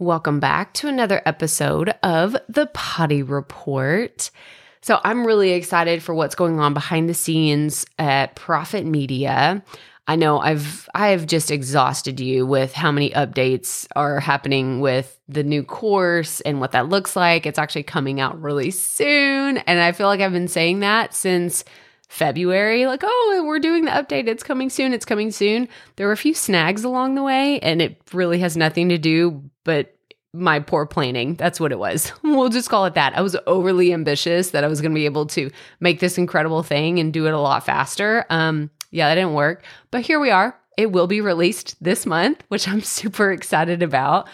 Welcome back to another episode of the Potty Report. So, I'm really excited for what's going on behind the scenes at Profit Media. I know I've I've just exhausted you with how many updates are happening with the new course and what that looks like. It's actually coming out really soon, and I feel like I've been saying that since February, like, oh, we're doing the update. It's coming soon. It's coming soon. There were a few snags along the way, and it really has nothing to do but my poor planning. That's what it was. We'll just call it that. I was overly ambitious that I was going to be able to make this incredible thing and do it a lot faster. Um, yeah, that didn't work. But here we are. It will be released this month, which I'm super excited about.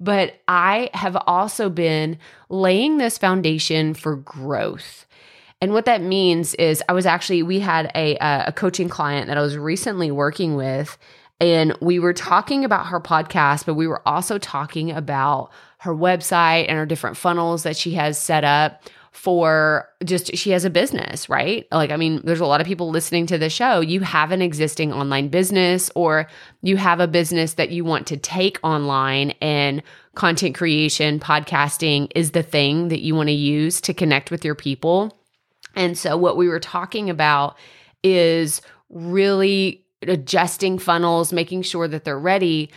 But I have also been laying this foundation for growth. And what that means is, I was actually, we had a, a coaching client that I was recently working with, and we were talking about her podcast, but we were also talking about her website and her different funnels that she has set up for just she has a business, right? Like, I mean, there's a lot of people listening to the show. You have an existing online business, or you have a business that you want to take online, and content creation, podcasting is the thing that you want to use to connect with your people. And so, what we were talking about is really adjusting funnels, making sure that they're ready.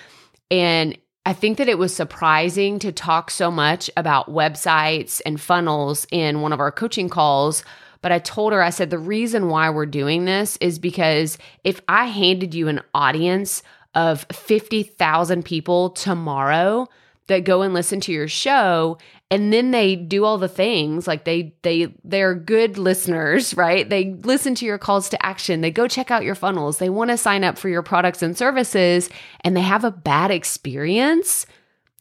And I think that it was surprising to talk so much about websites and funnels in one of our coaching calls. But I told her, I said, the reason why we're doing this is because if I handed you an audience of 50,000 people tomorrow, that go and listen to your show and then they do all the things like they they they're good listeners right they listen to your calls to action they go check out your funnels they want to sign up for your products and services and they have a bad experience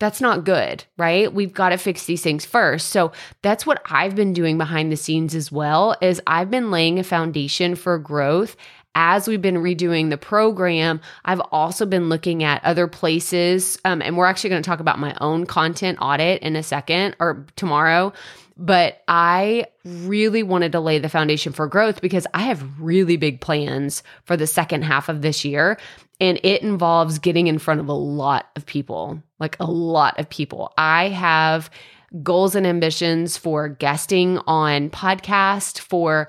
that's not good, right? We've got to fix these things first. So that's what I've been doing behind the scenes as well is I've been laying a foundation for growth as we've been redoing the program, I've also been looking at other places. Um, and we're actually going to talk about my own content audit in a second or tomorrow. But I really wanted to lay the foundation for growth because I have really big plans for the second half of this year. And it involves getting in front of a lot of people, like a lot of people. I have goals and ambitions for guesting on podcast, for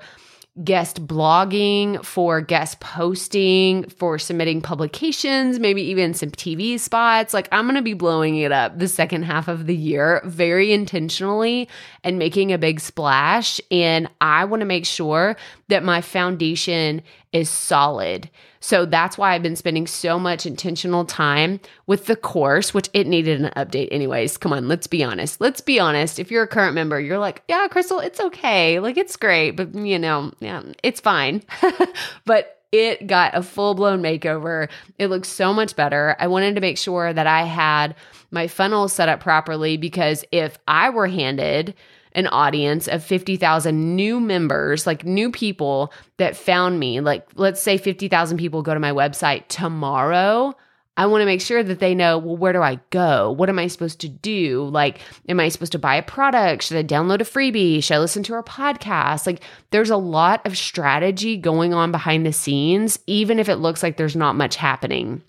guest blogging, for guest posting, for submitting publications, maybe even some TV spots. Like I'm going to be blowing it up the second half of the year very intentionally and making a big splash. And I want to make sure that my foundation is solid. So that's why I've been spending so much intentional time with the course, which it needed an update anyways. Come on, let's be honest. Let's be honest. If you're a current member, you're like, yeah, Crystal, it's okay. Like it's great, but you know, yeah, it's fine. but it got a full blown makeover. It looks so much better. I wanted to make sure that I had my funnel set up properly because if I were handed an audience of 50,000 new members, like new people that found me. Like, let's say 50,000 people go to my website tomorrow. I want to make sure that they know, well, where do I go? What am I supposed to do? Like, am I supposed to buy a product? Should I download a freebie? Should I listen to our podcast? Like, there's a lot of strategy going on behind the scenes, even if it looks like there's not much happening.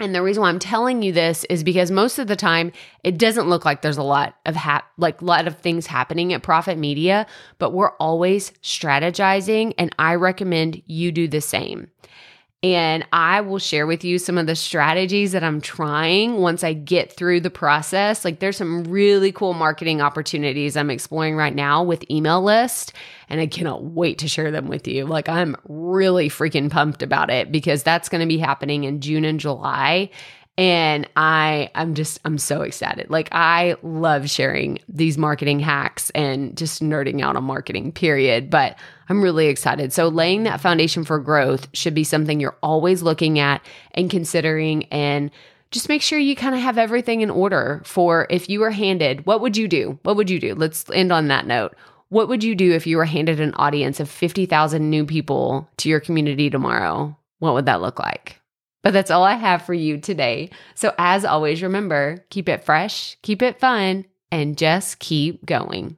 And the reason why I'm telling you this is because most of the time it doesn't look like there's a lot of hap- like a lot of things happening at Profit Media, but we're always strategizing and I recommend you do the same. And I will share with you some of the strategies that I'm trying once I get through the process. Like there's some really cool marketing opportunities I'm exploring right now with email list. And I cannot wait to share them with you. Like I'm really freaking pumped about it because that's going to be happening in June and July and i i'm just i'm so excited. Like i love sharing these marketing hacks and just nerding out on marketing period. But i'm really excited. So laying that foundation for growth should be something you're always looking at and considering. And just make sure you kind of have everything in order for if you were handed what would you do? What would you do? Let's end on that note. What would you do if you were handed an audience of 50,000 new people to your community tomorrow? What would that look like but that's all I have for you today. So, as always, remember keep it fresh, keep it fun, and just keep going.